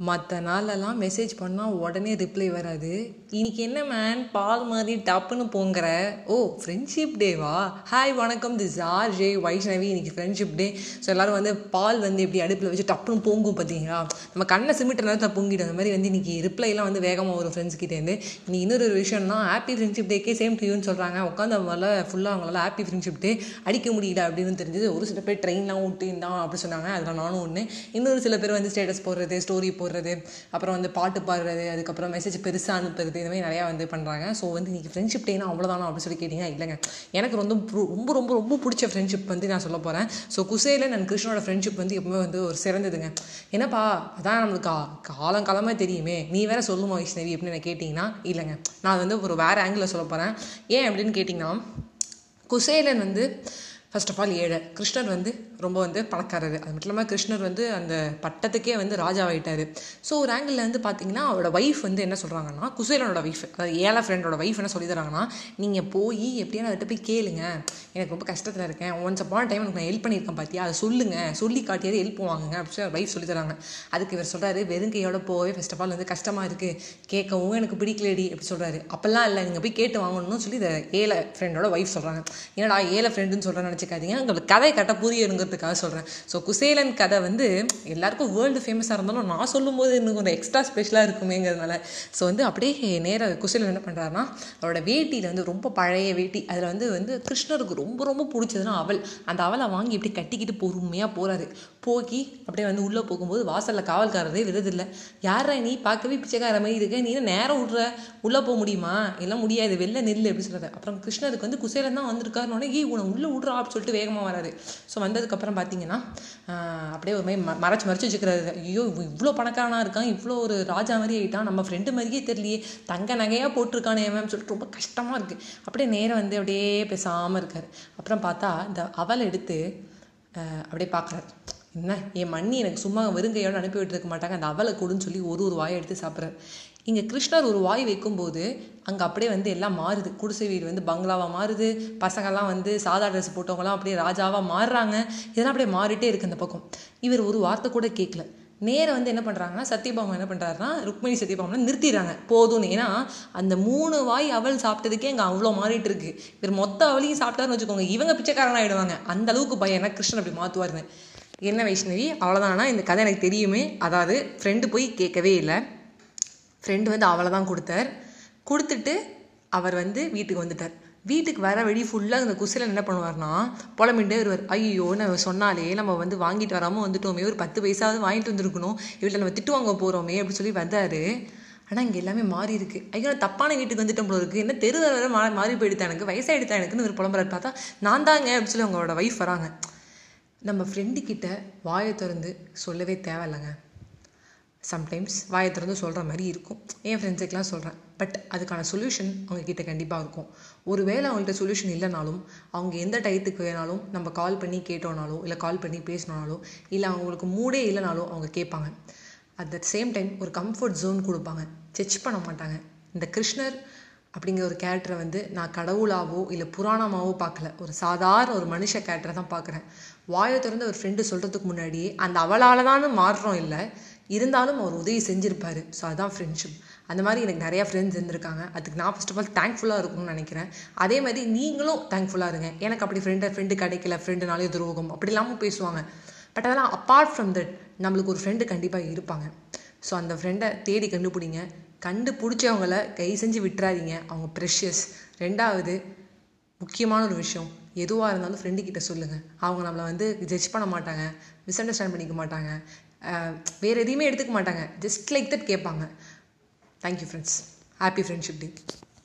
மற்ற நாளெல்லாம் மெசேஜ் பண்ணால் உடனே ரிப்ளை வராது. இன்னைக்கு என்ன மேன் பால் மாதிரி டப்புன்னு போங்கிற. ஓ ஃப்ரெண்ட்ஷிப் டேவா ஹாய் வணக்கம். திஸ் ஆர் ஜே வைஷ்ணவி இன்னைக்கு ஃப்ரெண்ட்ஷிப் டே ஸோ எல்லோரும் வந்து பால் வந்து எப்படி அடுப்பில் வச்சு டப்புன்னு பொங்கும் பார்த்தீங்களா நம்ம கண்ணை சிமிட்ட நேரத்தில் பொங்கிடும். அந்த மாதிரி வந்து இன்னைக்கு ரிப்ளைலாம் வந்து வேகமாக வரும் ஃப்ரெண்ட்ஸ் கிட்டேருந்து இன்னைக்கு இன்னொரு ஒரு விஷயம்னா ஹாப்பி ஃப்ரெண்ட்ஷிப் டேக்கே சேம் டூன்னு சொல்கிறாங்க உட்காந்து அவங்களால ஃபுல்லாக அவங்களால ஹாப்பி ஃப்ரெண்ட்ஷிப் டே அடிக்க முடியல அப்படின்னு தெரிஞ்சது. ஒரு சில பேர் ட்ரெயின்லாம் விட்டு இருந்தான் அப்படி சொன்னாங்க. அதில் நானும் ஒன்று இன்னொரு சில பேர் வந்து ஸ்டேட்டஸ் போடுறது ஸ்டோரி போடுறது அப்புறம் வந்து பாட்டு பாடுறது அதுக்கப்புறம் மெசேஜ் பெருசாக அனுப்புறது இந்த மாதிரி நிறையா வந்து பண்ணுறாங்க ஸோ வந்து இன்றைக்கி ஃப்ரெண்ட்ஷிப் டேனா அவ்வளோதானா அப்படின்னு சொல்லி கேட்டிங்கன்னா இல்லைங்க. எனக்கு ரொம்ப ரொம்ப ரொம்ப ரொம்ப பிடிச்ச ஃப்ரெண்ட்ஷிப் வந்து நான் சொல்ல போகிறேன் ஸோ குசேல நான் கிருஷ்ணனோட ஃப்ரெண்ட்ஷிப் வந்து எப்பவுமே வந்து ஒரு சிறந்ததுங்க. என்னப்பா அதான் நம்மளுக்கு காலம் காலங்காலமாக தெரியுமே. நீ வேற சொல்லுமா வைஷ்ணவி அப்படின்னு நான் கேட்டிங்கன்னா இல்லைங்க. நான் வந்து ஒரு வேறு ஆங்கிளில் சொல்ல போகிறேன் ஏன் அப்படின்னு கேட்டிங்கன்னா குசேலன் வந்து ஃபர்ஸ்ட் ஆஃப் ஆல் ஏழை. கிருஷ்ணர் வந்து ரொம்ப வந்து பணக்காரர். அது மட்டும் இல்லாமல் கிருஷ்ணர் வந்து அந்த பட்டத்துக்கே வந்து ராஜாவாயிட்டார். ஸோ ஒரு ஆங்கிளில் வந்து பார்த்தீங்கன்னா அவரோட ஒய்ஃப் வந்து என்ன சொல்கிறாங்கன்னா குசேலனோட ஒய்ஃப் அதாவது ஏழை ஃப்ரெண்டோட ஒய்ஃப் என்ன சொல்லி தராங்கன்னா நீங்கள் போய் எப்படியான அவர்கிட்ட போய் கேளுங்க. எனக்கு ரொம்ப கஷ்டத்தில் இருக்கேன். ஒன்ஸ் அப்பான டைம் எனக்கு நான் ஹெல்ப் பண்ணியிருக்கேன் பார்த்தியா அதை சொல்லுங்கள் சொல்லி காட்டியாவது ஹெல்ப் வாங்குங்க. அப்படின்னு சொல்லி ஒய்ஃப் சொல்லி தராங்க அதுக்கு இவர் சொல்கிறாரு வெறுங்கையோட போகவே ஃபர்ஸ்ட் ஆஃப் ஆல் வந்து கஷ்டமாக இருக்குது கேட்கவும் எனக்கு பிடிக்கலடி. அப்படி சொல்கிறாரு அப்போல்லாம் இல்லை நீங்கள் போய் கேட்டு வாங்கணும்னு சொல்லி இதை ஏழை ஃப்ரெண்டோட ஒய்ஃப் சொல்கிறாங்க என்னடா ஏழை ஃப்ரெண்டுன்னு சொல்கிறேன்னு நினச்சிக்காதீங்க. உங்களுக்கு கதை கட்ட புரியணுங்கிறதுக்காக சொல்கிறேன் ஸோ குசேலன் கதை வந்து எல்லாருக்கும் வேர்ல்டு ஃபேமஸாக இருந்தாலும் நான் சொல்லும்போது இன்னும் கொஞ்சம் எக்ஸ்ட்ரா ஸ்பெஷலாக இருக்குமேங்கிறதுனால. ஸோ வந்து அப்படியே நேராக குசேலன் என்ன பண்ணுறாருன்னா அவரோட வேட்டியில் வந்து ரொம்ப பழைய வேட்டி அதில் வந்து வந்து கிருஷ்ணருக்கு ரொம்ப ரொம்ப பிடிச்சதுன்னா அவள் அந்த அவளை வாங்கி இப்படி கட்டிக்கிட்டு பொறுமையாக போகிறாரு போக்கி அப்படியே வந்து உள்ளே போகும்போது வாசலில் காவல்காரரே விருதில்லை யாரா நீ? பார்க்கவே பிச்சைக்கார மாதிரி இருக்க. நீ நேரம் விட்ற உள்ளே போக முடியுமா? எல்லாம் முடியாது. வெளில நெல் அப்படின்னு சொல்கிறது அப்புறம் கிருஷ்ணருக்கு வந்து குசேலன் தான் வந்திருக்காருனோடனே ஏய் உன உள்ளே விட்றா அப்படின்னு சொல்லிட்டு வேகமாக வராது ஸோ வந்ததுக்கு அதுக்கப்புறம் பார்த்தீங்கன்னா அப்படியே ஒரு மாதிரி ம மறைச்சு மறைச்சு வச்சுக்கிறாரு. ஐயோ இவ்வளோ பணக்காரனாக இருக்கான் இவ்வளோ ஒரு ராஜா மாதிரி ஆகிட்டான் நம்ம ஃப்ரெண்டு மாதிரியே தெரியலையே தங்க நகையாக போட்டிருக்கானே மேம் சொல்லிட்டு ரொம்ப கஷ்டமாக இருக்குது அப்படியே நேரம் வந்து அப்படியே பேசாமல் இருக்கார். அப்புறம் பார்த்தா இந்த அவலை எடுத்து அப்படியே பார்க்குறாரு என்ன? என் மண்ணி எனக்கு சும்மா வெறுங்கையோடு அனுப்பி விட்டுருக்க மாட்டாங்க. அந்த அவலை கொடுன்னு சொல்லி ஒரு ஒரு வாயை எடுத்து சாப்பிட்றாரு இங்கே கிருஷ்ணர் ஒரு வாய் வைக்கும்போது அங்கே அப்படியே வந்து எல்லாம் மாறுது. குடிசை வீடு வந்து பங்களாவாக மாறுது. பசங்கள்லாம் வந்து சாதா ட்ரெஸ் போட்டவங்களாம் அப்படியே ராஜாவாக மாறுறாங்க. இதெல்லாம் அப்படியே மாறிட்டே இருக்குது அந்த பக்கம். இவர் ஒரு வார்த்தை கூட கேட்கல. நேரம் வந்து என்ன பண்ணுறாங்கன்னா சத்யபாமா என்ன பண்ணுறாருன்னா ருக்மிணி சத்யபாமனை நிறுத்திடுறாங்க. போதும்னு. ஏன்னா அந்த மூணு வாய் அவள் சாப்பிட்டதுக்கே இங்கே அவ்வளோ மாறிட்டு இருக்கு. இவர் மொத்த அவளையும் சாப்பிட்டாருன்னு வச்சுக்கோங்க. இவங்க பிச்சைக்காரன் ஆகிடுவாங்க அந்த அளவுக்கு பையன் கிருஷ்ணன் அப்படி மாற்றுவாருன்னு என்ன வைஷ்ணவி? அவ்வளோதானா இந்த கதை எனக்கு தெரியுமே. அதாவது ஃப்ரெண்டு போய் கேட்கவே இல்லை. ஃப்ரெண்டு வந்து அவளை தான் கொடுத்தார். கொடுத்துட்டு அவர் வந்து வீட்டுக்கு வந்துட்டார். வீட்டுக்கு வர வழி ஃபுல்லாக இந்த குசிலன் என்ன பண்ணுவார்னா புலம்பின்ண்டே வருவார். ஐயோ நம்ம சொன்னாலே நம்ம வந்து வாங்கிட்டு வராமல் வந்துட்டோமே. ஒரு பத்து பைசாவது வாங்கிட்டு வந்திருக்கணும். இவள்கிட்ட நம்ம திட்டு வாங்க போகிறோமே அப்படின்னு சொல்லி வந்தார். ஆனால் இங்கே எல்லாமே மாறி இருக்கு. ஐயோ தப்பான வீட்டுக்கு வந்துட்டோம் போல இருக்குது என்ன தெரு வர மா மாறி போயிடுத்தா எனக்கு. வயசாகிடுத்தா எனக்குன்னு ஒரு புலம்புறாரு. பார்த்தா நான் தாங்க அப்படின்னு சொல்லி அவங்களோட ஒய்ஃப் வராங்க. நம்ம ஃப்ரெண்டுக்கிட்ட வாயை திறந்து சொல்லவே தேவையில்லைங்க. சம்டைம்ஸ் வாயை திறந்து சொல்கிற மாதிரி இருக்கும். என் ஃப்ரெண்ட்ஸுக்கெலாம் சொல்கிறேன் பட் அதுக்கான சொல்யூஷன் அவங்கக்கிட்ட கண்டிப்பாக இருக்கும். ஒரு வேளை அவங்கள்ட்ட சொல்யூஷன் இல்லைனாலும் அவங்க எந்த டயத்துக்கு வேணாலும் நம்ம கால் பண்ணி கேட்டோனாலோ இல்லை கால் பண்ணி பேசினாலோ இல்லை அவங்களுக்கு மூடே இல்லைனாலும் அவங்க கேட்பாங்க. அட் த சேம் டைம் ஒரு கம்ஃபர்ட் ஜோன் கொடுப்பாங்க. செச் பண்ண மாட்டாங்க. இந்த கிருஷ்ணர் அப்படிங்கிற ஒரு கேரக்டரை வந்து நான் கடவுளாவோ இல்லை புராணமாவோ பார்க்கல. ஒரு சாதாரண ஒரு மனுஷ கேரக்டரை தான் பார்க்குறேன். வாயை திறந்து ஒரு ஃப்ரெண்டு சொல்கிறதுக்கு முன்னாடியே அந்த அவளால் தான் மாறுறோம் இல்லை. இருந்தாலும் அவர் உதவி செஞ்சுருப்பார். ஸோ அதுதான் ஃப்ரெண்ட்ஷிப் அந்த மாதிரி எனக்கு நிறையா ஃப்ரெண்ட்ஸ் இருந்திருக்காங்க. அதுக்கு நான் ஃபஸ்ட் ஆஃப் ஆல் தேங்க்ஃபுல்லாக இருக்கும்னு நினைக்கிறேன். அதே மாதிரி நீங்களும் தேங்க்ஃபுல்லாக இருங்க. எனக்கு அப்படி ஃப்ரெண்டு ஃப்ரெண்டு கிடைக்கல ஃப்ரெண்டுனாலே துரோகம். அப்படி இல்லாமல் பேசுவாங்க. பட் அதெல்லாம் அப்பார்ட் ஃப்ரம் தட் நம்மளுக்கு ஒரு ஃப்ரெண்டு கண்டிப்பாக இருப்பாங்க. ஸோ அந்த ஃப்ரெண்டை தேடி கண்டுபிடிங்க. கண்டுபிடிச்சவங்கள கை செஞ்சு விட்டுறாதீங்க. அவங்க ப்ரெஷியஸ் ரெண்டாவது முக்கியமான ஒரு விஷயம். எதுவாக இருந்தாலும் ஃப்ரெண்டு கிட்டே சொல்லுங்கள் அவங்க நம்மளை வந்து ஜட்ஜ் பண்ண மாட்டாங்க. மிஸ் அண்டர்ஸ்டாண்ட் பண்ணிக்க மாட்டாங்க. வேறு எதையுமே எடுத்துக்க மாட்டாங்க. ஜஸ்ட் லைக் தட் கேட்பாங்க. Thank you friends happy friendship day